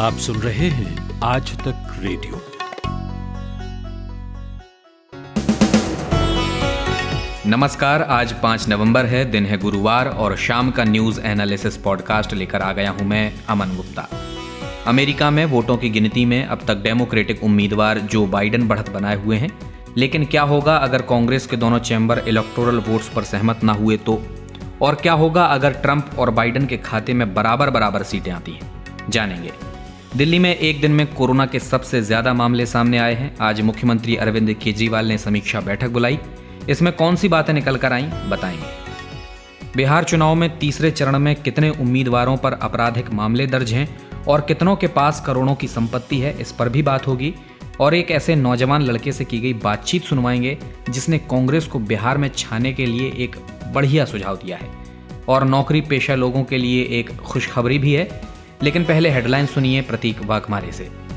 आप सुन रहे हैं आज तक रेडियो। नमस्कार, आज पाँच नवंबर है, दिन है गुरुवार और शाम का न्यूज़ एनालिसिस पॉडकास्ट लेकर आ गया हूँ मैं, अमन गुप्ता। अमेरिका में वोटों की गिनती में अब तक डेमोक्रेटिक उम्मीदवार जो बाइडन बढ़त बनाए हुए हैं। लेकिन क्या होगा अगर कांग्रेस के दोनों चैम्बर इलेक्टोरल वोट्स पर सहमत ना हुए तो? और क्या होगा अगर ट्रंप और बाइडन के खाते में बराबर बराबर सीटें आती हैं? जानेंगे। दिल्ली में एक दिन में कोरोना के सबसे ज़्यादा मामले सामने आए हैं। आज मुख्यमंत्री अरविंद केजरीवाल ने समीक्षा बैठक बुलाई। इसमें कौन सी बातें निकल कर आई, बताएँगे। बिहार चुनाव में तीसरे चरण में कितने उम्मीदवारों पर आपराधिक मामले दर्ज हैं और कितनों के पास करोड़ों की संपत्ति है, इस पर भी बात होगी। और एक ऐसे नौजवान लड़के से की गई बातचीत सुनवाएँगे, जिसने कांग्रेस को बिहार में छाने के लिए एक बढ़िया सुझाव दिया है। और नौकरी पेशा लोगों के लिए एक खुशखबरी भी है। लेकिन पहले हेडलाइन सुनिए प्रतीक वाघमारे से।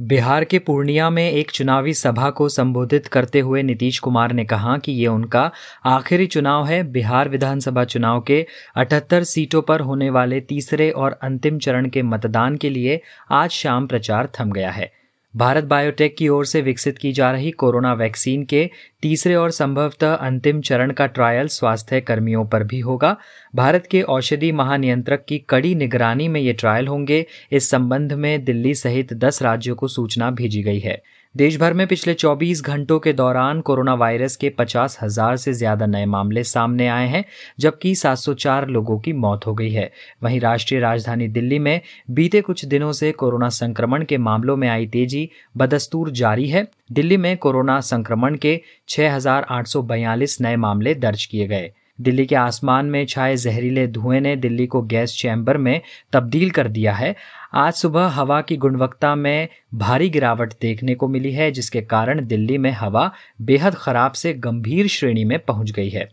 बिहार के पूर्णिया में एक चुनावी सभा को संबोधित करते हुए नीतीश कुमार ने कहा कि ये उनका आखिरी चुनाव है। बिहार विधानसभा चुनाव के 78 सीटों पर होने वाले तीसरे और अंतिम चरण के मतदान के लिए आज शाम प्रचार थम गया है। भारत बायोटेक की ओर से विकसित की जा रही कोरोना वैक्सीन के तीसरे और संभवतः अंतिम चरण का ट्रायल स्वास्थ्य कर्मियों पर भी होगा। भारत के औषधि महानियंत्रक की कड़ी निगरानी में ये ट्रायल होंगे। इस संबंध में दिल्ली सहित दस राज्यों को सूचना भेजी गई है। देश भर में पिछले 24 घंटों के दौरान कोरोना वायरस के पचास हज़ार से ज़्यादा नए मामले सामने आए हैं, जबकि 704 लोगों की मौत हो गई है। वहीं राष्ट्रीय राजधानी दिल्ली में बीते कुछ दिनों से कोरोना संक्रमण के मामलों में आई तेज़ी, बदस्तूर जारी है। दिल्ली में कोरोना संक्रमण के छह नए मामले दर्ज किए गए। दिल्ली के आसमान में छाए जहरीले धुएँ ने दिल्ली को गैस चैम्बर में तब्दील कर दिया है। आज सुबह हवा की गुणवत्ता में भारी गिरावट देखने को मिली है, जिसके कारण दिल्ली में हवा बेहद खराब से गंभीर श्रेणी में पहुँच गई है।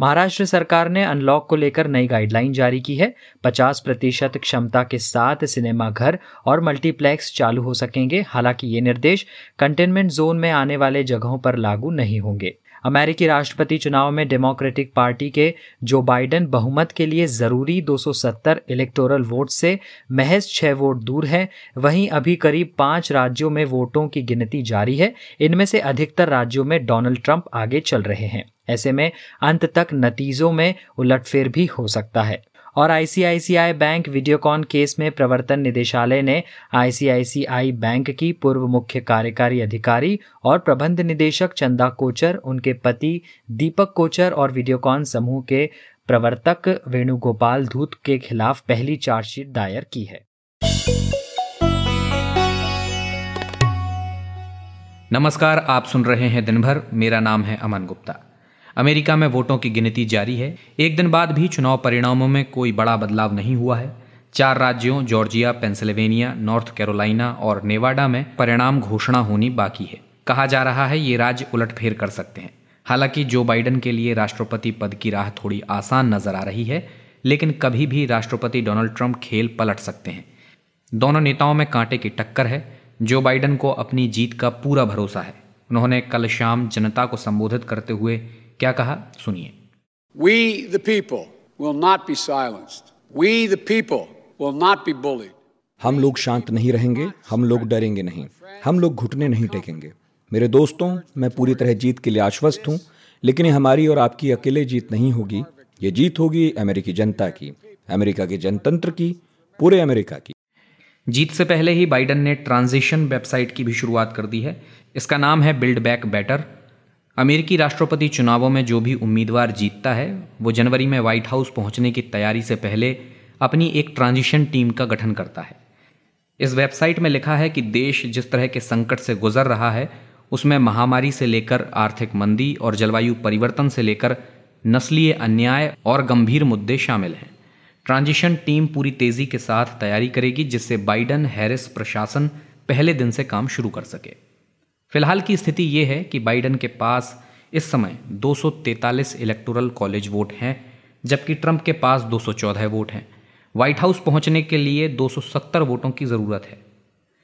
महाराष्ट्र सरकार ने अनलॉक को लेकर नई गाइडलाइन जारी की है। 50 प्रतिशत क्षमता के साथ सिनेमा घर और मल्टीप्लेक्स चालू हो सकेंगे। हालाँकि ये निर्देश कंटेनमेंट जोन में आने वाले जगहों पर लागू नहीं होंगे। अमेरिकी राष्ट्रपति चुनाव में डेमोक्रेटिक पार्टी के जो बाइडेन बहुमत के लिए ज़रूरी 270 इलेक्टोरल वोट से महज छह वोट दूर है। वहीं अभी करीब पाँच राज्यों में वोटों की गिनती जारी है। इनमें से अधिकतर राज्यों में डोनाल्ड ट्रंप आगे चल रहे हैं। ऐसे में अंत तक नतीजों में उलटफेर भी हो सकता है। और आईसीआईसीआई बैंक वीडियोकॉन केस में प्रवर्तन निदेशालय ने आईसीआईसीआई बैंक की पूर्व मुख्य कार्यकारी अधिकारी और प्रबंध निदेशक चंदा कोचर, उनके पति दीपक कोचर और वीडियोकॉन समूह के प्रवर्तक वेणुगोपाल धूत के खिलाफ पहली चार्जशीट दायर की है। नमस्कार, आप सुन रहे हैं दिन भर मेरा नाम है अमन गुप्ता। अमेरिका में वोटों की गिनती जारी है। एक दिन बाद भी चुनाव परिणामों में कोई बड़ा बदलाव नहीं हुआ है। चार राज्यों, जॉर्जिया, पेंसिल्वेनिया, नॉर्थ कैरोलिना और नेवाडा में परिणाम घोषणा होनी बाकी है। कहा जा रहा है ये राज्य उलटफेर कर सकते हैं। हालाँकि जो बाइडन के लिए राष्ट्रपति पद की राह थोड़ी आसान नज़र आ रही है, लेकिन कभी भी राष्ट्रपति डोनाल्ड ट्रंप खेल पलट सकते हैं। दोनों नेताओं में कांटे की टक्कर है। जो बाइडन को अपनी जीत का पूरा भरोसा है। उन्होंने कल शाम जनता को संबोधित करते हुए क्या कहा? सुनिए। We the people will not be silenced. We the people will not be bullied. हम लोग शांत नहीं रहेंगे हम लोग डरेंगे नहीं हम लोग घुटने नहीं टेकेंगे। मेरे दोस्तों मैं पूरी तरह जीत के लिए आश्वस्त हूँ लेकिन ये हमारी और आपकी अकेले जीत नहीं होगी। ये जीत होगी अमेरिकी जनता की अमेरिका के जनतंत्र की पूरे अमेरिका की। जीत से पहले ही बाइडन ने ट्रांजिशन वेबसाइट की भी शुरुआत कर दी है। इसका नाम है बिल्ड बैक बेटर। अमेरिकी राष्ट्रपति चुनावों में जो भी उम्मीदवार जीतता है, वो जनवरी में व्हाइट हाउस पहुँचने की तैयारी से पहले अपनी एक ट्रांजिशन टीम का गठन करता है। इस वेबसाइट में लिखा है कि देश जिस तरह के संकट से गुजर रहा है, उसमें महामारी से लेकर आर्थिक मंदी और जलवायु परिवर्तन से लेकर नस्लीय अन्याय और गंभीर मुद्दे शामिल हैं। ट्रांजिशन टीम पूरी तेज़ी के साथ तैयारी करेगी, जिससे बाइडन हैरिस प्रशासन पहले दिन से काम शुरू कर सके। फ़िलहाल की स्थिति ये है कि बाइडन के पास इस समय 243 इलेक्टोरल कॉलेज वोट हैं, जबकि ट्रंप के पास 214 वोट हैं। व्हाइट हाउस पहुँचने के लिए 270 वोटों की ज़रूरत है।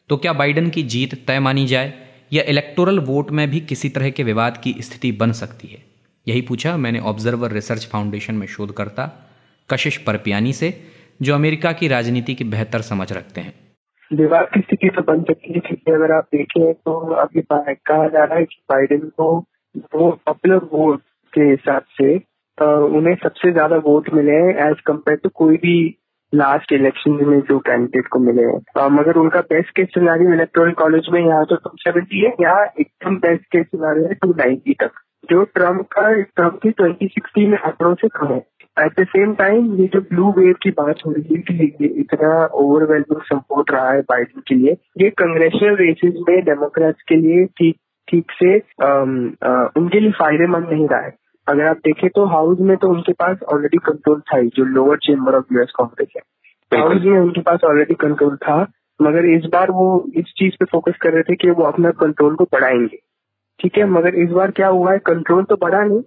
तो क्या बाइडन की जीत तय मानी जाए, या इलेक्टोरल वोट में भी किसी तरह के विवाद की स्थिति बन सकती है? यही पूछा मैंने ऑब्जर्वर रिसर्च फाउंडेशन में शोधकर्ता कशिश परपियानी से, जो अमेरिका की राजनीति की बेहतर समझ रखते हैं। विवाद की स्थिति तो बन सकती है, क्योंकि अगर आप देखें तो अभी कहा जा रहा है कि बाइडेन को वो पॉपुलर वोट के हिसाब से उन्हें सबसे ज़्यादा वोट मिले हैं एज कंपेयर टू कोई भी लास्ट इलेक्शन में जो कैंडिडेट को मिले हैं। मगर उनका best case scenario electronic college में यहाँ तो टू सेवेंटी है, यहाँ एकदम बेस्ट केस सिनारियो है टू नाइन्टी तक, जो ट्रंप का ट्रंप की ट्वेंटी सिक्सटी में आंकड़ों से कम है। एट द सेम टाइम ये जो ब्लू वेव की बात हो रही है कि इतना ओवरवेलमिंग सपोर्ट रहा है बाइडन के लिए ये कंग्रेशनल रेसेस में डेमोक्रेट्स के लिए ठीक ठीक से आम, आ, उनके लिए फ़ायदेमंद नहीं रहा है। अगर आप देखें तो हाउस में तो उनके पास ऑलरेडी कंट्रोल था जो lower chamber of US Congress है। हाउस में उनके पास ऑलरेडी कंट्रोल था मगर इस बार वो इस चीज़ पे फोकस कर रहे थे कि वो अपना कंट्रोल को बढ़ाएँगे। ठीक है मगर इस बार क्या हुआ है कंट्रोल तो बढ़ा नहीं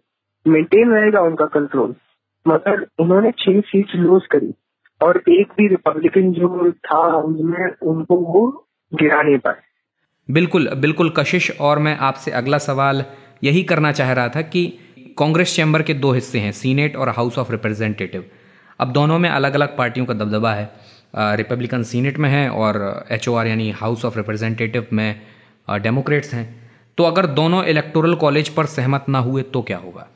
मेंटेन रहेगा उनका कंट्रोल मगर उन्होंने छह सीट लूज करी और एक भी रिपब्लिकन जो था उसमें उनको वो गिरा नहीं पाए। बिल्कुल बिल्कुल कशिश और मैं आपसे अगला सवाल यही करना चाह रहा था कि कांग्रेस चैम्बर के दो हिस्से हैं, सीनेट और हाउस ऑफ़ रिप्रेजेंटेटिव। अब दोनों में अलग अलग पार्टियों का दबदबा है। रिपब्लिकन सीनेट में है और एच यानी हाउस ऑफ़ रिप्रेजेंटेटिव में डेमोक्रेट्स हैं। तो अगर दोनों इलेक्टोरल कॉलेज पर सहमत ना हुए तो क्या होगा?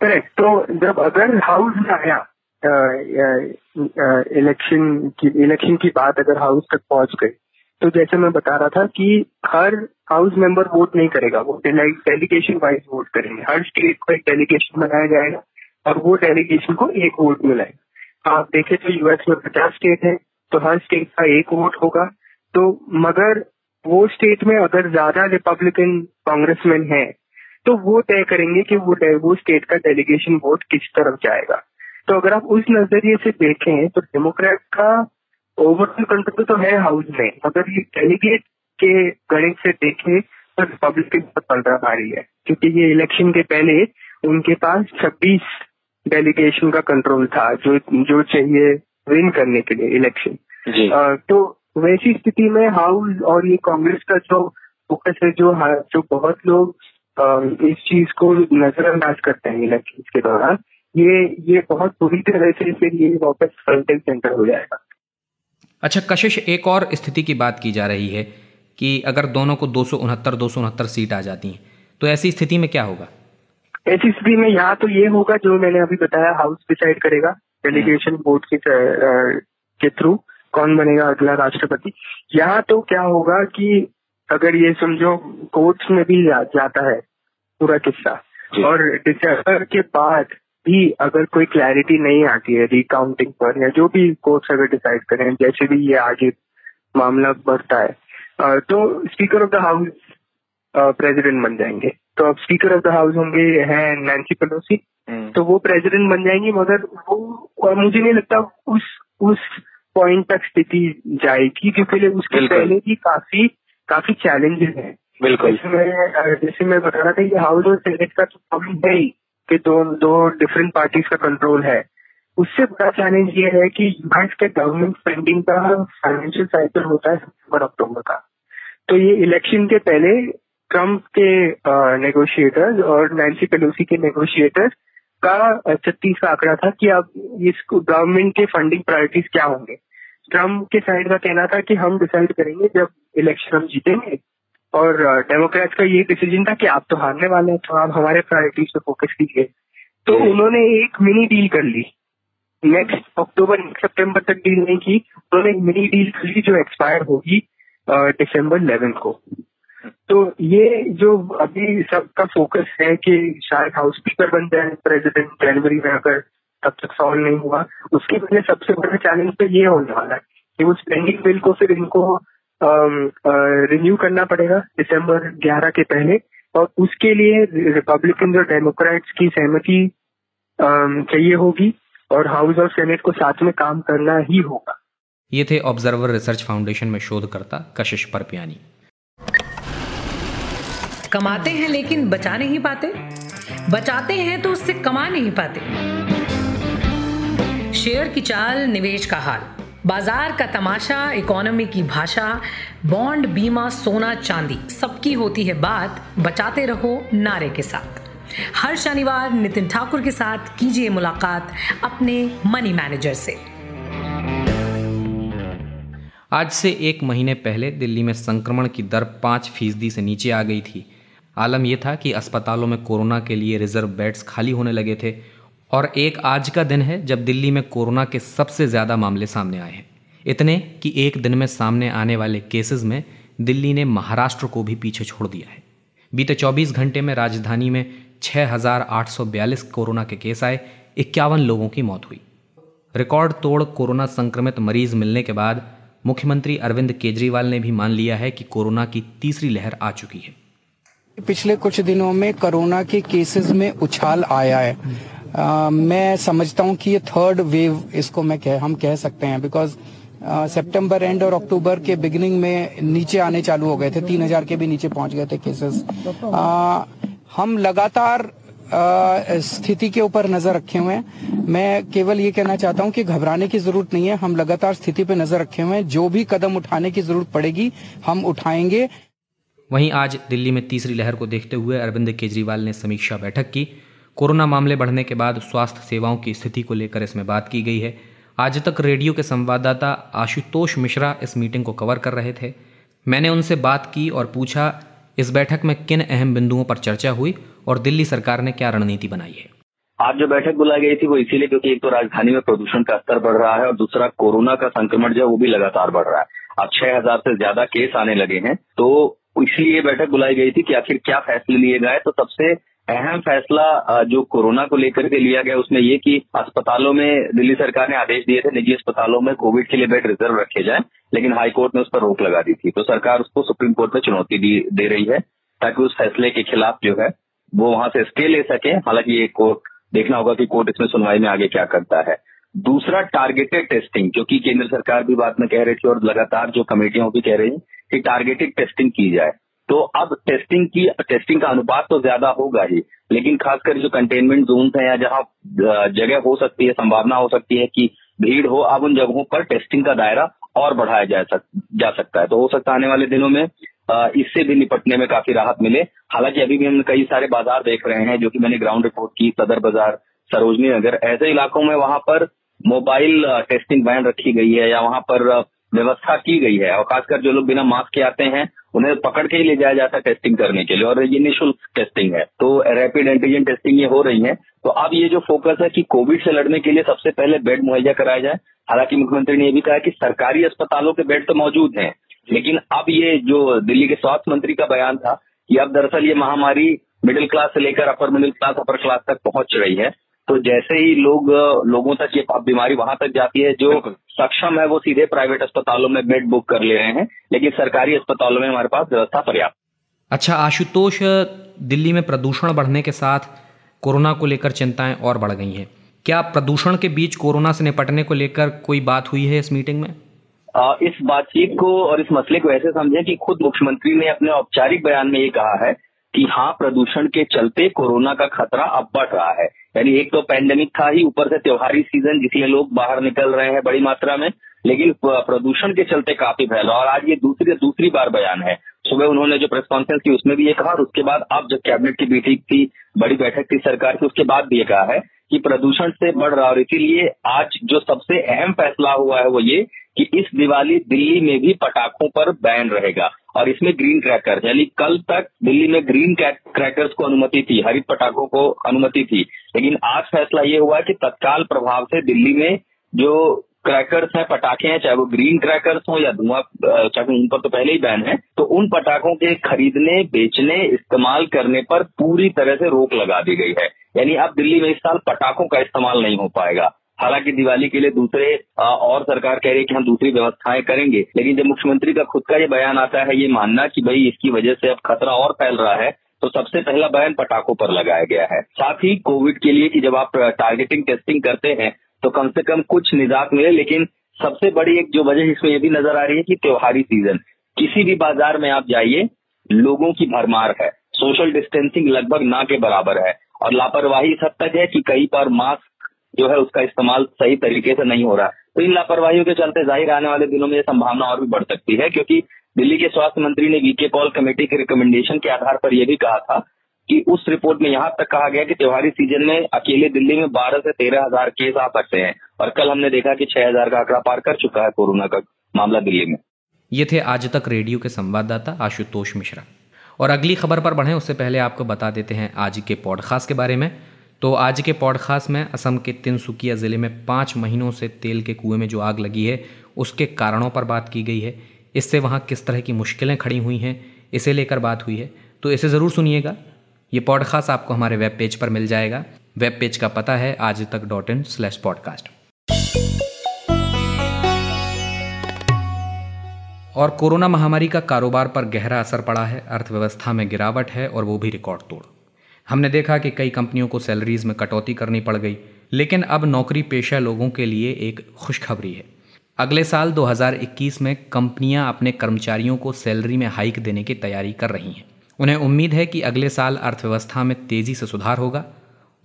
करेक्ट तो जब अगर हाउस में आया इलेक्शन की इलेक्शन की बात अगर हाउस तक पहुँच गई तो जैसे मैं बता रहा था कि हर हाउस मेंबर वोट नहीं करेगा, वो डेलीगेशन वाइज वोट करेंगे। हर स्टेट को एक डेलीगेशन बनाया जाएगा और वो डेलीगेशन को एक वोट मिलाएगा। आप देखें तो यूएस में पचास स्टेट है तो हर स्टेट का एक वोट होगा। तो मगर वो स्टेट में अगर ज़्यादा रिपब्लिकन कांग्रेसमैन है तो वो तय करेंगे कि वो वो स्टेट का डेलीगेशन वोट किस तरफ़ जाएगा। तो अगर आप उस नज़रिए से देखें तो डेमोक्रेट का ओवरऑल कंट्रोल तो है हाउस में अगर ये डेलीगेट के गणित से देखें तो रिपब्लिकन बहुत पलटा भारी है। क्योंकि ये इलेक्शन के पहले उनके पास 26 डेलीगेशन का कंट्रोल था जो जो चाहिए विन करने के लिए इलेक्शन तो वैसी स्थिति में हाउस और ये कांग्रेस का जो फोकस है जो जो बहुत लोग इस चीज़ को नजरअंदाज करते हैं इलेक्शन के दौरान। ये ये बहुत बुरी तरह से फिर ये वापस फ्रंट एंड सेंटर हो जाएगा। अच्छा कशिश एक और स्थिति की बात की जा रही है कि अगर दोनों को दो सौ उनहत्तर दो सौ उनहत्तर सीट आ जाती हैं तो ऐसी स्थिति में क्या होगा? ऐसी स्थिति में यहाँ तो ये होगा जो मैंने अभी बताया हाउस डिसाइड करेगा डेलीगेशन बोर्ड के के थ्रू कौन बनेगा अगला राष्ट्रपति। यहाँ तो क्या होगा कि अगर ये समझो कोर्ट्स में भी जा, जाता है पूरा किस्सा। और दिसंबर के बाद भी अगर कोई क्लैरिटी नहीं आती है रिकाउंटिंग पर या जो भी कोर्ट्स अगर डिसाइड करें जैसे भी ये आगे मामला बढ़ता है तो Speaker of the House President बन जाएँगे। तो अब स्पीकर ऑफ़ द हाउस होंगे हैं नैन्सी पेलोसी हम्म। तो वो प्रेसिडेंट बन जाएँगी मगर वो मुझे नहीं लगता उस उस पॉइंट तक स्थिति जाएगी क्योंकि उसके पहले भी काफ़ी काफ़ी चैलेंजेस हैं। बिल्कुल। जैसे मैं जैसे मैं बता रहा था कि हाउस और सेनेट का तो प्रॉब्लम है ही कि दो दो डिफरेंट पार्टीज़ का कंट्रोल है। उससे बड़ा चैलेंज ये है कि यूएस के गवर्नमेंट स्पेंडिंग का फाइनेंशियल साइकिल होता है सितंबर अक्टूबर का। तो ये इलेक्शन के पहले ट्रंप के नेगोशिएटर्स और नैन्सी पेलोसी के नेगोशिएटर्स का छत्तीस का आंकड़ा था कि अब इस गवर्नमेंट के फंडिंग प्रायोरिटीज क्या होंगे। ट्रंप के साइड का कहना था कि हम डिसाइड करेंगे जब इलेक्शन हम जीतेंगे। और डेमोक्रेट्स का ये डिसीज़न था कि आप तो हारने वाले हैं तो आप हमारे प्रायोरिटीज पे फोकस कीजिए। तो उन्होंने एक मिनी डील कर ली। नेक्स्ट अक्टूबर सितंबर तक डील नहीं की। उन्होंने एक मिनी डील कर ली जो एक्सपायर होगी दिसंबर इलेवन को। तो ये जो अभी सबका फोकस है कि शायद हाउस स्पीकर बन जाए प्रेसिडेंट जनवरी में अगर तब तक सॉल्व नहीं हुआ। उसके वजह सबसे बड़ा चैलेंज तो ये होने वाला है कि वो स्पेंडिंग बिल को फिर इनको रिन्यू करना पड़ेगा दिसंबर 11 के पहले और उसके लिए रिपब्लिकन और डेमोक्रेट्स की सहमति चाहिए होगी और हाउस और सेनेट को साथ में काम करना ही होगा। ये थे ऑब्जर्वर रिसर्च फाउंडेशन में शोधकर्ता कशिश परपियानी। कमाते हैं लेकिन बचा नहीं पाते? बचाते हैं तो उससे कमा नहीं पाते। शेयर की चाल, निवेश का हाल। बाज़ार का तमाशा, इकोनॉमी की भाषा, बॉन्ड, बीमा, सोना, चांदी, सबकी होती है बात। बचाते रहो नारे के साथ। हर शनिवार नितिन ठाकुर के साथ कीजिए मुलाकात अपने मनी मैनेजर से। आज से एक महीने पहले दिल्ली में संक्रमण की दर पाँच फ़ीसदी से नीचे आ गई थी। आलम यह था कि अस्पतालों में कोरोना के लिए रिज़र्व बेड्स खाली होने लगे थे और एक आज का दिन है जब दिल्ली में कोरोना के सबसे ज़्यादा मामले सामने आए हैं। इतने कि एक दिन में सामने आने वाले केसेस में दिल्ली ने महाराष्ट्र को भी पीछे छोड़ दिया है। बीते 24 घंटे में राजधानी में 6,842 कोरोना के केस आए इक्यावन लोगों की मौत हुई। रिकॉर्ड तोड़ कोरोना संक्रमित मरीज़ मिलने के बाद मुख्यमंत्री अरविंद केजरीवाल ने भी मान लिया है कि कोरोना की तीसरी लहर आ चुकी है। पिछले कुछ दिनों में कोरोना के केसेस में उछाल आया है। मैं समझता हूँ कि ये थर्ड वेव इसको मैं कह, हम कह सकते हैं बिकॉज़ सितंबर एंड और अक्टूबर के बिगिनिंग में नीचे आने चालू हो गए थे, तीन हज़ार के भी नीचे पहुँच गए थे केसेस हम लगातार स्थिति के ऊपर नज़र रखे हुए हैं। मैं केवल ये कहना चाहता हूँ कि घबराने की ज़रूरत नहीं है, हम लगातार स्थिति पे नज़र रखे हुए हैं। जो भी कदम उठाने की ज़रूरत पड़ेगी, हम उठाएँगे। वहीं आज दिल्ली में तीसरी लहर को देखते हुए अरविंद केजरीवाल ने समीक्षा बैठक की। कोरोना मामले बढ़ने के बाद स्वास्थ्य सेवाओं की स्थिति को लेकर इसमें बात की गई है। आज तक रेडियो के संवाददाता आशुतोष मिश्रा इस मीटिंग को कवर कर रहे थे। मैंने उनसे बात की और पूछा, इस बैठक में किन अहम बिंदुओं पर चर्चा हुई और दिल्ली सरकार ने क्या रणनीति बनाई है? आज जो बैठक बुलाई गई थी वो इसीलिए क्योंकि एक तो राजधानी में प्रदूषण का स्तर बढ़ रहा है और दूसरा कोरोना का संक्रमण जो है वो भी लगातार बढ़ रहा है। अब छह हज़ार से ज़्यादा केस आने लगे हैं तो इसलिए बैठक बुलाई गई थी कि आखिर क्या फैसले लिए गए तो सबसे अहम फैसला जो कोरोना को लेकर के लिया गया, उसमें ये कि अस्पतालों में दिल्ली सरकार ने आदेश दिए थे, निजी अस्पतालों में कोविड के लिए बेड रिज़र्व रखे जाए, लेकिन हाईकोर्ट ने उस पर रोक लगा दी थी। तो सरकार उसको सुप्रीम कोर्ट में चुनौती दे रही है, ताकि उस फैसले के खिलाफ जो है, वो वहाँ से स्टे ले सके। हालाँकि ये कोर्ट, देखना होगा कि कोर्ट इसमें सुनवाई में आगे क्या करता है। दूसरा टारगेटेड टेस्टिंग क्योंकि केंद्र सरकार भी बात में कह रही थी और लगातार जो कमेटियाँ भी कह रही कि टारगेटेड टेस्टिंग की जाए। तो अब टेस्टिंग की टेस्टिंग का अनुपात तो ज़्यादा होगा ही। लेकिन खासकर जो कंटेनमेंट जोन है या जहाँ जगह हो सकती है संभावना हो सकती है कि भीड़ हो अब उन जगहों पर टेस्टिंग का दायरा और बढ़ाया जा, सक, जा सकता है। तो हो सकता है आने वाले दिनों में इससे भी निपटने में काफ़ी राहत मिले। हालाँकि अभी भी हम कई सारे बाज़ार देख रहे हैं जो कि मैंने ग्राउंड रिपोर्ट की सदर बाज़ार सरोजनी नगर ऐसे इलाकों में वहाँ पर मोबाइल टेस्टिंग वैन रखी गई है या वहाँ पर व्यवस्था की गई है। और खासकर जो लोग बिना मास्क के आते हैं उन्हें पकड़ के ही ले जाया जाता है टेस्टिंग करने के लिए, और ये निःशुल्क टेस्टिंग है। तो रैपिड एंटीजन टेस्टिंग ये हो रही है। तो अब ये जो फोकस है कि कोविड से लड़ने के लिए सबसे पहले बेड मुहैया कराया जाए। हालाँकि मुख्यमंत्री ने यह भी कहा कि सरकारी अस्पतालों के बेड तो मौजूद हैं, लेकिन अब ये जो दिल्ली के स्वास्थ्य मंत्री का बयान था कि अब दरअसल ये महामारी मिडिल क्लास से लेकर upper middle class upper class तक पहुँच रही है। तो जैसे ही लोग लोगों तक ये बीमारी वहाँ तक जाती है जो सक्षम है वो सीधे प्राइवेट अस्पतालों में बेड बुक कर ले रहे हैं लेकिन सरकारी अस्पतालों में हमारे पास व्यवस्था पर्याप्त अच्छा आशुतोष दिल्ली में प्रदूषण बढ़ने के साथ कोरोना को लेकर चिंताएँ और बढ़ गई हैं। क्या प्रदूषण के बीच कोरोना से निपटने को लेकर कोई बात हुई है इस मीटिंग में? आ, इस बातचीत को और इस मसले को ऐसे समझें कि खुद मुख्यमंत्री ने अपने औपचारिक बयान में ये कहा है कि हाँ प्रदूषण के चलते कोरोना का खतरा अब बढ़ रहा है। यानी एक तो पैंडेमिक था ही, ऊपर से त्योहारी सीज़न जिसलिए लोग बाहर निकल रहे हैं बड़ी मात्रा में, लेकिन प्रदूषण के चलते काफ़ी फैला और आज ये दूसरी दूसरी बार बयान है। सुबह उन्होंने जो प्रेस कॉन्फ्रेंस की, उसमें भी ये कहा, और उसके बाद अब जब कैबिनेट की मीटिंग थी बड़ी बैठक थी सरकार की, उसके बाद भी ये कहा है कि प्रदूषण से बढ़ रहा और इसीलिए आज जो सबसे अहम फैसला हुआ है वो ये कि इस दिवाली दिल्ली में भी पटाखों पर बैन रहेगा। और इसमें ग्रीन क्रैकर यानी कल तक दिल्ली में ग्रीन क्रैकर्स को अनुमति थी, हरित पटाखों को अनुमति थी। लेकिन आज फैसला ये हुआ कि तत्काल प्रभाव से दिल्ली में जो क्रैकर्स हैं, पटाखे हैं, चाहे वो ग्रीन क्रैकर्स हो या धुआँ, चाहे उन पर तो पहले ही बैन है तो उन पटाखों के खरीदने, बेचने, इस्तेमाल करने पर पूरी तरह से रोक लगा दी गई है। यानी अब दिल्ली में इस साल पटाखों का इस्तेमाल नहीं हो पाएगा। हालाँकि दिवाली के लिए दूसरे और सरकार कह रही है कि हम दूसरी व्यवस्थाएँ करेंगे, लेकिन जब मुख्यमंत्री का खुद का ये बयान आता है, ये मानना कि भाई इसकी वजह से अब खतरा और फैल रहा है तो सबसे पहला बयान पटाखों पर लगाया गया है। साथ ही कोविड के लिए कि जब आप टारगेटिंग टेस्टिंग करते हैं तो कम से कम कुछ निजात मिले, लेकिन सबसे बड़ी एक जो वजह इसमें ये भी नज़र आ रही है कि त्योहारी सीज़न किसी भी बाज़ार में आप जाइए, लोगों की भरमार है सोशल डिस्टेंसिंग लगभग ना के बराबर है, और लापरवाही इस हद तक है कि कई बार मास्क जो है उसका इस्तेमाल सही तरीके से नहीं हो रहा। तो इन लापरवाहियों के चलते ज़ाहिर आने वाले दिनों में ये संभावना और भी बढ़ सकती है, क्योंकि दिल्ली के स्वास्थ्य मंत्री ने वीके पॉल कमेटी के रिकमेंडेशन के आधार पर यह भी कहा था कि उस रिपोर्ट में यहाँ तक कहा गया कि त्योहारी सीज़न में अकेले दिल्ली में बारह से तेरह हज़ार केस आ सकते हैं, और कल हमने देखा कि छह हज़ार का आंकड़ा पार कर चुका है कोरोना का मामला दिल्ली में। ये थे आज तक रेडियो के संवाददाता आशुतोष मिश्रा। और अगली खबर पर बढ़ें, उससे पहले आपको बता देते हैं आज के पॉडकास्ट के बारे में। तो आज के पॉडकास्ट में असम के तिनसुकिया ज़िले में पाँच महीनों से तेल के कुएँ में जो आग लगी है, उसके कारणों पर बात की गई है। इससे वहाँ किस तरह की मुश्किलें खड़ी हुई हैं, इसे लेकर बात हुई है। तो इसे ज़रूर सुनिएगा। ये पॉडकास्ट आपको हमारे वेब पेज पर मिल जाएगा। वेब पेज का पता है Aaj Tak dot in slash podcast और कोरोना महामारी का कारोबार पर गहरा असर पड़ा है, अर्थव्यवस्था में गिरावट है और वो भी रिकॉर्ड तोड़। हमने देखा कि कई कंपनियों को सैलरीज में कटौती करनी पड़ गई, लेकिन अब नौकरी पेशा लोगों के लिए एक खुशखबरी है। अगले साल 2021 में कंपनियाँ अपने कर्मचारियों को सैलरी में हाइक देने की तैयारी कर रही हैं। उन्हें उम्मीद है कि अगले साल अर्थव्यवस्था में तेज़ी से सुधार होगा,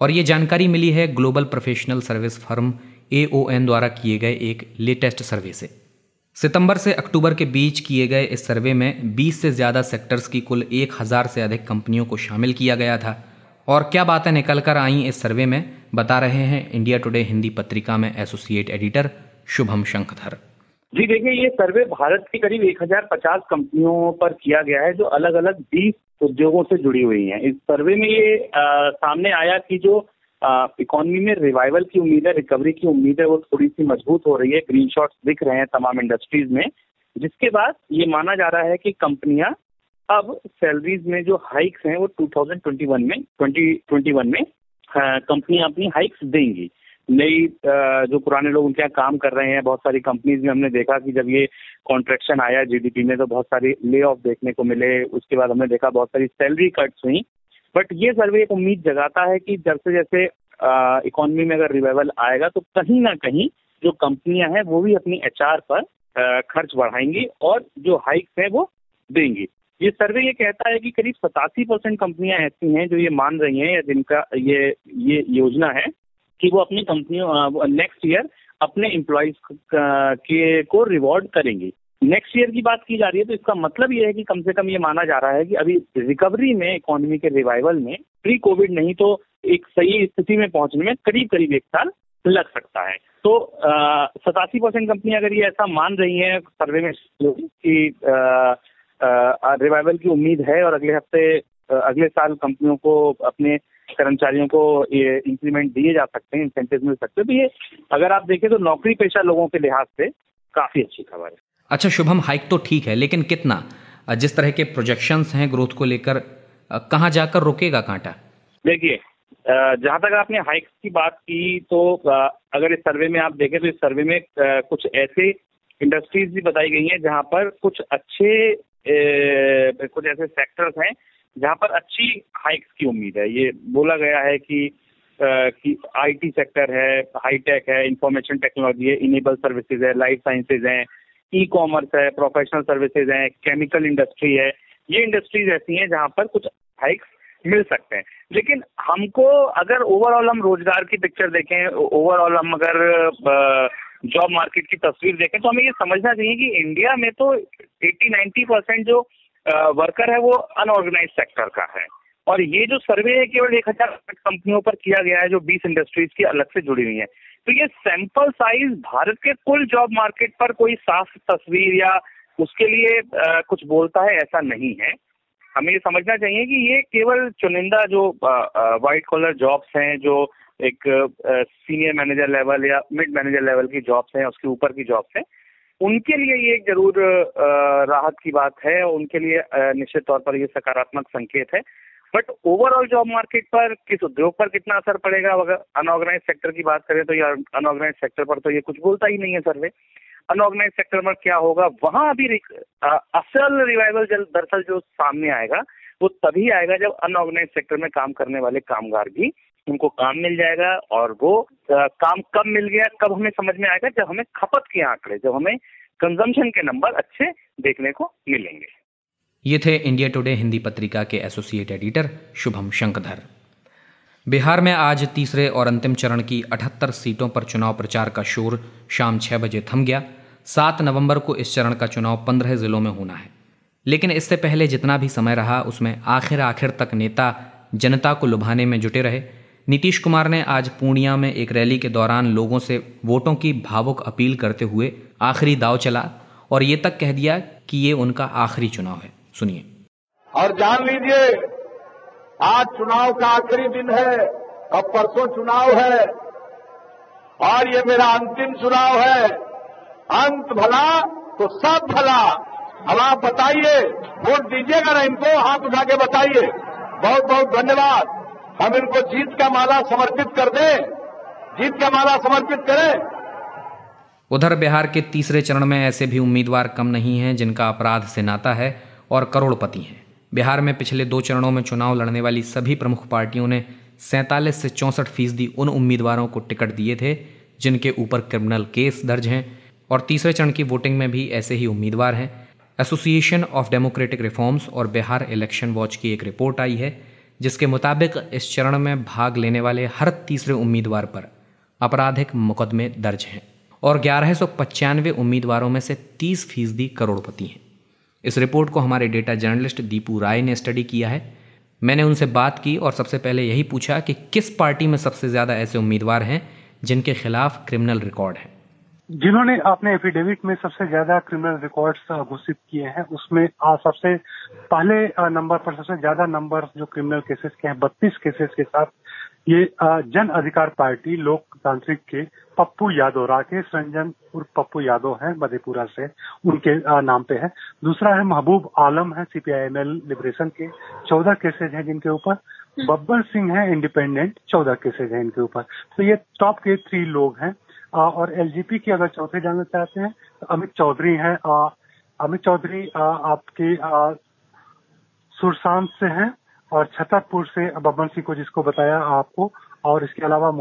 और ये जानकारी मिली है global professional service firm A द्वारा किए गए एक लेटेस्ट सर्वे से। सितंबर से अक्टूबर के बीच किए गए इस सर्वे में 20 से ज़्यादा सेक्टर्स की कुल 1000 से अधिक कंपनियों को शामिल किया गया था। और क्या बातें निकल कर आई इस सर्वे में? बता रहे हैं इंडिया टुडे हिंदी पत्रिका में एसोसिएट एडिटर शुभम शंखधर। जी देखिए ये सर्वे भारत की करीब 1050 कंपनियों पर किया गया है जो अलग अलग 20 उद्योगों से जुड़ी हुई हैं। इस सर्वे में ये आ, सामने आया कि जो इकोनॉमी में रिवाइवल की उम्मीद है रिकवरी की उम्मीद है वो थोड़ी सी मज़बूत हो रही है। ग्रीन शॉट्स दिख रहे हैं तमाम इंडस्ट्रीज़ में। जिसके बाद ये माना जा रहा है कि कंपनियाँ अब सैलरीज में जो हाइक्स हैं वो 2021 में 2021 में कंपनियाँ अपनी हाइक्स देंगी। नई जो पुराने लोग उनके यहाँ काम कर रहे हैं, बहुत सारी कंपनीज़ में हमने देखा कि जब ये कॉन्ट्रेक्शन आया जीडीपी में तो बहुत सारी ले ऑफ़ देखने को मिले। उसके बाद हमने देखा बहुत सारी सैलरी कट्स हुई। बट ये सर्वे एक उम्मीद जगाता है कि जैसे जैसे इकोनॉमी में अगर रिवाइवल आएगा तो कहीं ना कहीं जो कंपनियाँ हैं वो भी अपनी एचआर पर खर्च बढ़ाएँगी और जो हाइक्स हैं वो देंगी। ये सर्वे ये कहता है कि करीब सतासी परसेंट कंपनियाँ ऐसी हैं जो ये मान रही हैं या जिनका ये ये योजना है कि वो अपनी कंपनियों नेक्स्ट ईयर अपने एम्प्लॉयज़ के, को रिवॉर्ड करेंगी। नेक्स्ट ईयर की बात की जा रही है तो इसका मतलब ये है कि कम से कम ये माना जा रहा है कि अभी रिकवरी में इकोनॉमी के रिवाइवल में प्री कोविड नहीं तो एक सही स्थिति में पहुँचने में करीब करीब एक साल लग सकता है। तो सतासी परसेंट कंपनी अगर ये ऐसा मान रही है सर्वे में, कि रिवाइवल की उम्मीद है और अगले हफ़्ते अगले साल कंपनियों को अपने कर्मचारियों को ये इंक्रीमेंट दिए जा सकते हैं इंसेंटिव मिल सकते हैं। तो ये अगर आप देखें तो नौकरी पेशा लोगों के लिहाज से काफ़ी अच्छी खबर है। अच्छा शुभम हाइक तो ठीक है लेकिन कितना? जिस तरह के प्रोजेक्शंस हैं ग्रोथ को लेकर कहाँ जाकर रुकेगा कांटा? देखिए जहाँ तक आपने हाइक्स की बात की तो अगर इस सर्वे में आप देखें तो इस सर्वे में कुछ ऐसे इंडस्ट्रीज़ भी बताई गई हैं जहाँ पर कुछ अच्छे कुछ ऐसे सेक्टर्स हैं जहाँ पर अच्छी हाइक्स की उम्मीद है। ये बोला गया है कि कि आईटी सेक्टर है हाईटेक है इंफॉर्मेशन टेक्नोलॉजी है इनेबल सर्विसेज़ है लाइफ साइंसेज है ई कॉमर्स है प्रोफेशनल सर्विसेज़ हैं केमिकल इंडस्ट्री है। ये इंडस्ट्रीज़ ऐसी हैं जहाँ पर कुछ हाइक्स मिल सकते हैं। लेकिन हमको अगर ओवरऑल हम रोज़गार की पिक्चर देखें ओवरऑल हम अगर जॉब मार्केट की तस्वीर देखें तो हमें ये समझना चाहिए कि इंडिया में तो 80-90 परसेंट जो वर्कर है वो अनऑर्गेनाइज सेक्टर का है। और ये जो सर्वे है केवल एक हज़ार कंपनियों पर किया गया है जो 20 इंडस्ट्रीज़ की अलग से जुड़ी हुई है। तो ये सैंपल साइज़ भारत के कुल जॉब मार्केट पर कोई साफ़ तस्वीर या उसके लिए आ, कुछ बोलता है ऐसा नहीं है। हमें ये समझना चाहिए कि ये केवल चुनिंदा जो व्हाइट कॉलर जॉब्स हैं जो एक सीनियर मैनेजर लेवल या मिड मैनेजर लेवल की जॉब्स हैं, उसके ऊपर की जॉब्स हैं। उनके लिए ये एक ज़रूर राहत की बात है, उनके लिए निश्चित तौर पर ये सकारात्मक संकेत है। बट ओवरऑल जॉब मार्केट पर किस उद्योग पर कितना असर पड़ेगा? अगर अनऑर्गेनाइज सेक्टर की बात करें तो ये अनऑर्गेनाइज सेक्टर पर तो ये कुछ बोलता ही नहीं है सर्वे अनऑर्गेनाइज सेक्टर में क्या होगा? वहाँ अभी असल रिवाइवल दरअसल जो सामने आएगा, वो तभी आएगा जब अनऑर्गेनाइज सेक्टर में काम करने वाले कामगार भी उनको काम मिल जाएगा और वो काम कब मिल गया, कब हमें समझ में आएगा, जब हमें खपत के आंकड़े, जब हमें कंजम्पशन के नंबर अच्छे देखने को मिलेंगे। ये थे इंडिया टुडे हिंदी पत्रिका के एसोसिएट एडिटर शुभम शंकधर। बिहार में आज तीसरे और अंतिम चरण की 78 सीटों पर चुनाव प्रचार का शोर शाम छह बजे थम गया। सात नवंबर को इस चरण का चुनाव पंद्रह जिलों में होना है। लेकिन इससे पहले जितना भी समय रहा, उसमें आखिर आखिर तक नेता जनता को लुभाने में जुटे रहे। नीतीश कुमार ने आज पूर्णिया में एक रैली के दौरान लोगों से वोटों की भावुक अपील करते हुए आखिरी दाव चला और ये तक कह दिया कि ये उनका आखिरी चुनाव है। सुनिए। और जान लीजिए, आज चुनाव का आखिरी दिन है, अब परसों चुनाव है, और ये मेरा अंतिम चुनाव है। अंत भला तो सब भला। अब आप बताइए, वोट दीजिएगा ना इनको, हाथ उठा के बताइए। बहुत बहुत धन्यवाद। हम इनको जीत का माला समर्पित कर दें। जीत का माला समर्पित करें। उधर बिहार के तीसरे चरण में ऐसे भी उम्मीदवार कम नहीं हैं जिनका अपराध से नाता है और करोड़पति हैं। बिहार में पिछले दो चरणों में चुनाव लड़ने वाली सभी प्रमुख पार्टियों ने सैंतालीस से चौंसठ फ़ीसदी उन उम्मीदवारों को टिकट दिए थे जिनके ऊपर क्रिमिनल केस दर्ज हैं और तीसरे चरण की वोटिंग में भी ऐसे ही उम्मीदवार हैं। एसोसिएशन ऑफ़ डेमोक्रेटिक रिफॉर्म्स और बिहार इलेक्शन वॉच की एक रिपोर्ट आई है। जिसके मुताबिक इस चरण में भाग लेने वाले हर तीसरे उम्मीदवार पर आपराधिक मुकदमे दर्ज हैं और ग्यारह सौ पचानवे उम्मीदवारों में से तीस फ़ीसदी करोड़पति हैं। इस रिपोर्ट को हमारे डेटा जर्नलिस्ट दीपू राय ने स्टडी किया है। मैंने उनसे बात की और सबसे पहले यही पूछा कि किस पार्टी में सबसे ज़्यादा ऐसे उम्मीदवार हैं जिनके खिलाफ क्रिमिनल रिकॉर्ड है। जिन्होंने अपने एफिडेविट में सबसे ज़्यादा क्रिमिनल रिकॉर्ड्स घोषित किए हैं उसमें सबसे पहले नंबर पर सबसे ज़्यादा नंबर जो क्रिमिनल केसेस के हैं बत्तीस केसेस के साथ ये जन अधिकार पार्टी लोकतांत्रिक के पप्पू यादव राकेश रंजन उर्फ़ पप्पू यादव हैं मधेपुरा से उनके नाम पे है। दूसरा है महबूब आलम है सीपीआईएमएल लिबरेशन के चौदह केसेज हैं जिनके ऊपर। बब्बर सिंह है इंडिपेंडेंट चौदह केसेज हैं इनके ऊपर। तो ये टॉप के थ्री लोग हैं। और एलजीपी की अगर चौथे जानना चाहते हैं तो अमित चौधरी हैं। अमित चौधरी आपके सुरसान से हैं और छतरपुर से बबन सिंह को जिसको बताया आपको, और इसके अलावा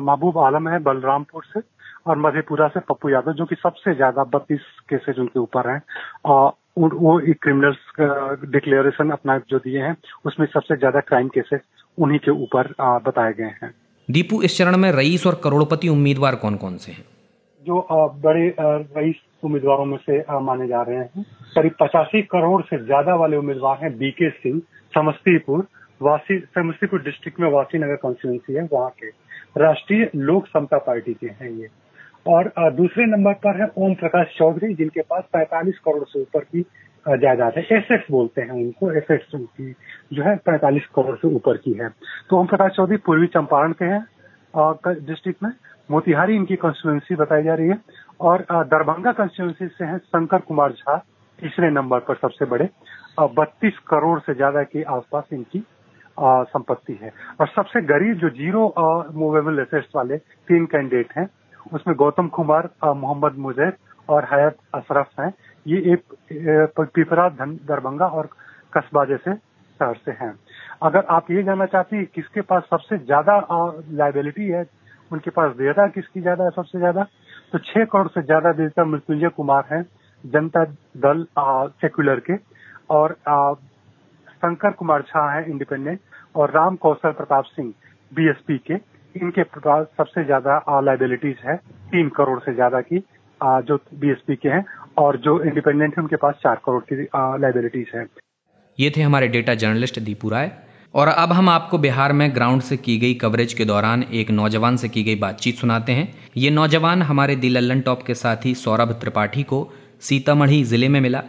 महबूब आलम है बलरामपुर से और मधेपुरा से पप्पू यादव, जो कि सबसे ज़्यादा बत्तीस केसेज उनके ऊपर हैं। और वो एक क्रिमिनल्स डिक्लेरेशन अपना जो दिए हैं, उसमें सबसे ज़्यादा क्राइम केसेस उन्हीं के ऊपर बताए गए हैं। दीपू, इस चरण में रईस और करोड़पति उम्मीदवार कौन कौन से हैं? जो बड़े रईस उम्मीदवारों में से माने जा रहे हैं। करीब पचासी करोड़ से ज़्यादा वाले उम्मीदवार हैं बीके सिंह, समस्तीपुर वासी, समस्तीपुर डिस्ट्रिक्ट में वासी नगर कॉन्स्टिट्यूंसी है, वहाँ के। राष्ट्रीय लोक समता पार्टी के हैं ये। और दूसरे नंबर पर है ओम प्रकाश चौधरी, जिनके पास पैंतालीस करोड़ से ऊपर की जायदाद है। एसेट्स बोलते हैं उनको। एसेट्स उनकी जो है पैंतालीस करोड़ से ऊपर की है। तो ओम प्रकाश चौधरी पूर्वी चंपारण के हैं डिस्ट्रिक्ट में। मोतिहारी इनकी कॉन्स्टिट्यूंसी बताई जा रही है। और दरभंगा कॉन्स्टिट्यूंसी से हैं शंकर कुमार झा, तीसरे नंबर पर सबसे बड़े। बत्तीस करोड़ से ज़्यादा के आसपास इनकी संपत्ति है। और सबसे गरीब जो ज़ीरो मूवेबल एसेट्स वाले तीन कैंडिडेट हैं, उसमें गौतम कुमार मोहम्मद मुजैद और हयात अशरफ हैं। ये एक पिपरा दरभंगा और कस्बा जैसे शहर से हैं। अगर आप ये जानना चाहते हैं किसके पास सबसे ज़्यादा लाइबिलिटी है उनके पास देयता किसकी ज़्यादा है सबसे ज़्यादा तो छह करोड़ से ज़्यादा देयता मृत्युंजय कुमार हैं जनता दल सेक्युलर के और शंकर कुमार झा है इंडिपेंडेंट और राम कौशल प्रताप सिंह बीएसपी के इनके पास सबसे ज़्यादा लाइबिलिटीज है तीन करोड़ से ज़्यादा की आ, जो बीएसपी के हैं। और जो इंडिपेंडेंट है, उनके पास चार करोड़ की लाइबिलिटीज है। ये थे हमारे डेटा जर्नलिस्ट दीपू राय। और अब हम आपको बिहार में ग्राउंड से की गई कवरेज के दौरान एक नौजवान से की गई बातचीत सुनाते हैं। ये नौजवान हमारे दिलल्लन टॉप के साथी सौरभ त्रिपाठी को सीतामढ़ी ज़िले में मिला।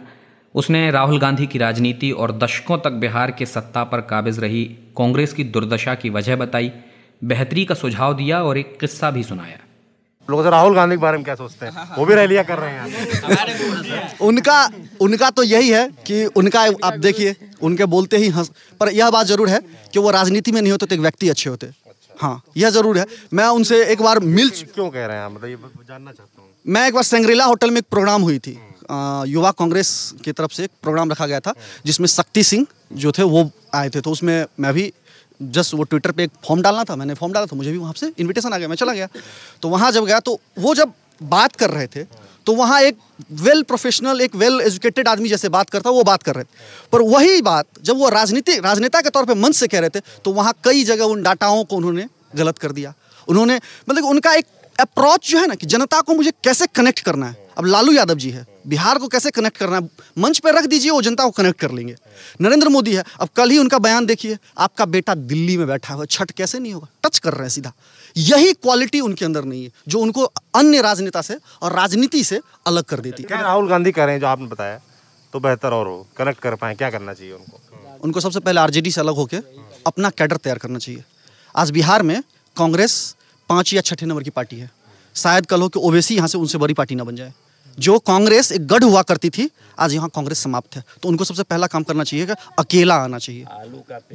उसने राहुल गांधी की राजनीति और दशकों तक बिहार के सत्ता पर काबिज रही कांग्रेस की दुर्दशा की वजह बताई, बेहतरी का सुझाव दिया और एक किस्सा भी सुनाया। लोग राहुल गांधी के बारे में क्या सोचते हैं? वो भी रैलियाँ कर रहे हैं उनका उनका तो यही है कि उनका आप देखिए उनके बोलते ही हंस पर यह बात ज़रूर है कि वो राजनीति में नहीं होते तो एक व्यक्ति अच्छे होते। हाँ यह ज़रूर है। मैं उनसे एक बार मिल क्यों कह रहे हैं मतलब ये जानना चाहता हूँ। मैं एक बार सेंग्रीला होटल में एक प्रोग्राम हुई थी। युवा कांग्रेस की तरफ़ से एक प्रोग्राम रखा गया था जिसमें शक्ति सिंह जो थे वो आए थे। तो उसमें मैं भी जस्ट वो ट्विटर पे एक फॉर्म डालना था, मैंने फॉर्म डाला था, मुझे भी वहाँ से इनविटेशन आ गया, मैं चला गया। तो वहाँ जब गया तो वो जब बात कर रहे थे तो वहाँ एक वेल प्रोफेशनल एक वेल एजुकेटेड आदमी जैसे बात करता, वो बात कर रहे थे। पर वही बात, जब वो राजनीति, राजनेता के तौर पे मंच से कह रहे थे तो वहाँ कई जगह उन डाटाओं को उन्होंने गलत कर दिया। उन्होंने मतलब उनका एक अप्रोच जो है ना, कि जनता को मुझे कैसे कनेक्ट करना है अब लालू यादव जी है। बिहार को कैसे कनेक्ट करना है? मंच पर रख दीजिए वो जनता को कनेक्ट कर लेंगे। नरेंद्र मोदी है अब कल ही उनका बयान देखिए। आपका बेटा दिल्ली में बैठा हुआ छठ कैसे नहीं होगा? टच कर रहे हैं सीधा। यही क्वालिटी उनके अंदर नहीं है जो उनको अन्य राजनेता से और राजनीति से अलग कर देती है। राहुल गांधी कह रहे हैं जो आपने बताया तो बेहतर और हो कनेक्ट कर पाए क्या करना चाहिए उनको? उनको सबसे पहले आरजेडी से अलग होकर अपना कैडर तैयार करना चाहिए। आज बिहार में कांग्रेस पाँच या छठे नंबर की पार्टी है। शायद कल हो कि ओवैसी यहाँ से उनसे बड़ी पार्टी ना बन जाए। जो कांग्रेस एक गढ़ हुआ करती थी, आज यहाँ कांग्रेस समाप्त है। तो उनको सबसे पहला काम करना चाहिए कि अकेला आना चाहिए।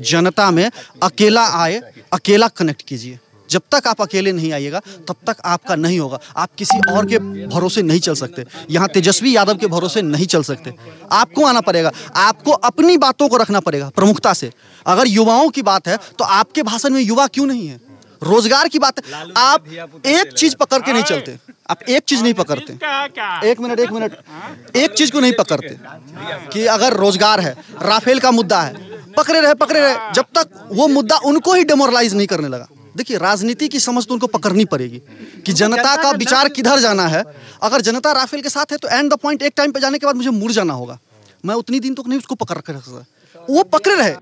जनता में अकेला आए, अकेला कनेक्ट कीजिए। जब तक आप अकेले नहीं आइएगा, तब तक आपका नहीं होगा। आप किसी और के भरोसे नहीं चल सकते। यहाँ तेजस्वी यादव के भरोसे नहीं चल सकते। आपको आना पड़ेगा। आपको अपनी बातों को रखना पड़ेगा प्रमुखता से। अगर युवाओं की बात है तो आपके भाषण में युवा क्यों नहीं है? रोज़गार की बात है। आप एक चीज़ पकड़ के नहीं चलते। आप एक चीज़ नहीं पकड़ते। एक मिनट एक मिनट। एक चीज़ को नहीं पकड़ते कि अगर रोज़गार है राफेल का मुद्दा है पकड़े रहे पकड़े रहे। जब तक वो मुद्दा उनको ही डेमोरलाइज नहीं करने लगा। देखिए राजनीति की समझ तो उनको पकड़नी पड़ेगी कि जनता का विचार किधर जाना है। अगर जनता राफेल के साथ है तो एंड द पॉइंट एक टाइम पे जाने के बाद मुझे मुड़ जाना होगा। मैं उतनी दिन तक तो नहीं उसको पकड़ कर रख सकता। वो पकड़े रहे।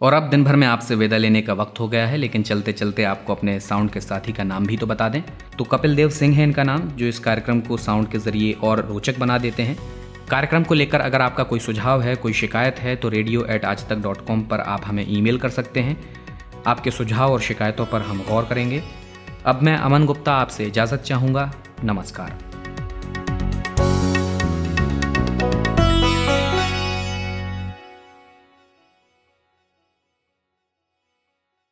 और अब दिन भर में आपसे विदा लेने का वक्त हो गया है, लेकिन चलते चलते आपको अपने साउंड के साथी का नाम भी तो बता दें। तो कपिल देव सिंह है इनका नाम, जो इस कार्यक्रम को साउंड के ज़रिए और रोचक बना देते हैं। कार्यक्रम को लेकर अगर आपका कोई सुझाव है, कोई शिकायत है तो रेडियो एट आज तक डॉट कॉम पर आप हमें ईमेल कर सकते हैं। आपके सुझाव और शिकायतों पर हम गौर करेंगे। अब मैं अमन गुप्ता आपसे इजाज़त चाहूँगा। नमस्कार।